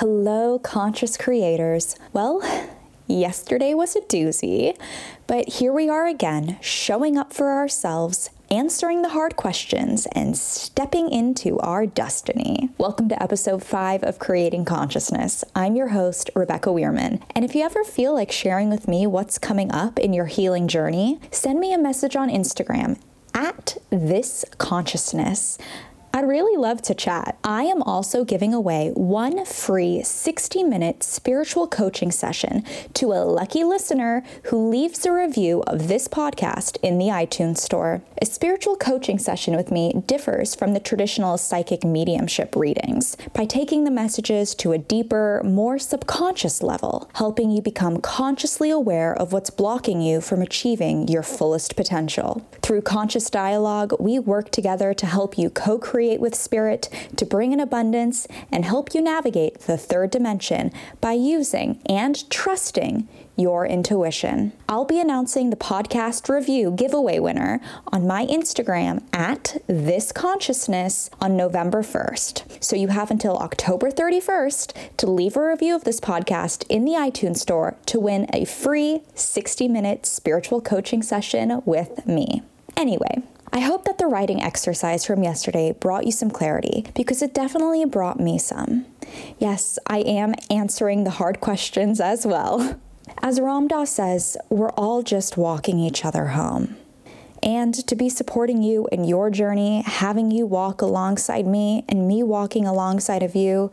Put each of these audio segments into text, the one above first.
Hello, conscious creators. Well, yesterday was a doozy, but here we are again, showing up for ourselves, answering the hard questions, and stepping into our destiny. Welcome to episode five of Creating Consciousness. I'm your host, Rebecca Weirman. And if you ever feel like sharing with me what's coming up in your healing journey, send me a message on Instagram at this consciousness. I'd really love to chat. I am also giving away one free 60 minute spiritual coaching session to a lucky listener who leaves a review of this podcast in the iTunes store. A spiritual coaching session with me differs from the traditional psychic mediumship readings by taking the messages to a deeper, more subconscious level, helping you become consciously aware of what's blocking you from achieving your fullest potential. Through conscious dialogue, we work together to help you co create create with spirit to bring in abundance and help you navigate the third dimension by using and trusting your intuition. I'll be announcing the podcast review giveaway winner on my Instagram at this consciousness on November 1st. So you have until October 31st to leave a review of this podcast in the iTunes store to win a free 60 minute spiritual coaching session with me. Anyway, I hope that the writing exercise from yesterday brought you some clarity because it definitely brought me some. Yes, I am answering the hard questions as well. As Ram Dass says, we're all just walking each other home. And to be supporting you in your journey, having you walk alongside me and me walking alongside of you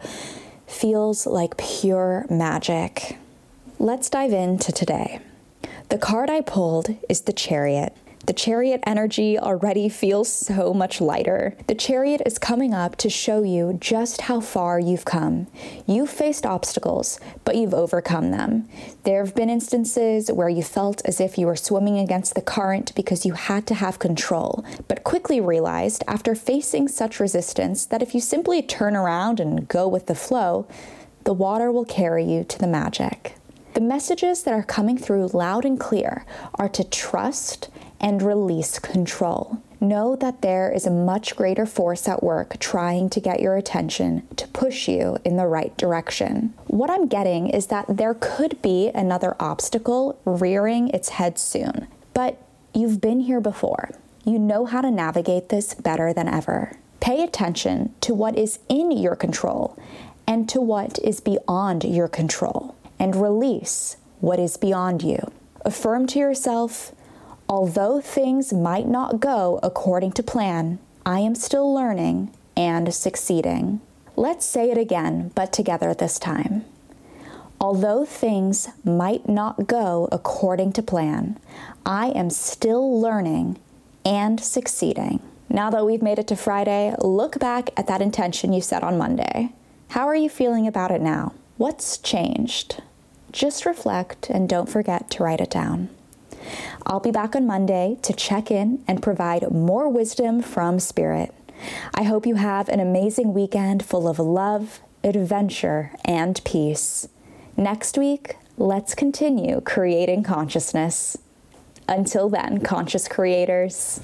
feels like pure magic. Let's dive into today. The card I pulled is the Chariot. The chariot energy already feels so much lighter. The chariot is coming up to show you just how far you've come. You've faced obstacles, but you've overcome them. There have been instances where you felt as if you were swimming against the current because you had to have control, but quickly realized after facing such resistance that if you simply turn around and go with the flow, the water will carry you to the magic. The messages that are coming through loud and clear are to trust and release control. Know that there is a much greater force at work trying to get your attention to push you in the right direction. What I'm getting is that there could be another obstacle rearing its head soon, but you've been here before. You know how to navigate this better than ever. Pay attention to what is in your control and to what is beyond your control, and release what is beyond you. Affirm to yourself, Although things might not go according to plan, I am still learning and succeeding. Let's say it again, but together this time. Although things might not go according to plan, I am still learning and succeeding. Now that we've made it to Friday, look back at that intention you set on Monday. How are you feeling about it now? What's changed? Just reflect and don't forget to write it down. I'll be back on Monday to check in and provide more wisdom from Spirit. I hope you have an amazing weekend full of love, adventure, and peace. Next week, let's continue creating consciousness. Until then, conscious creators.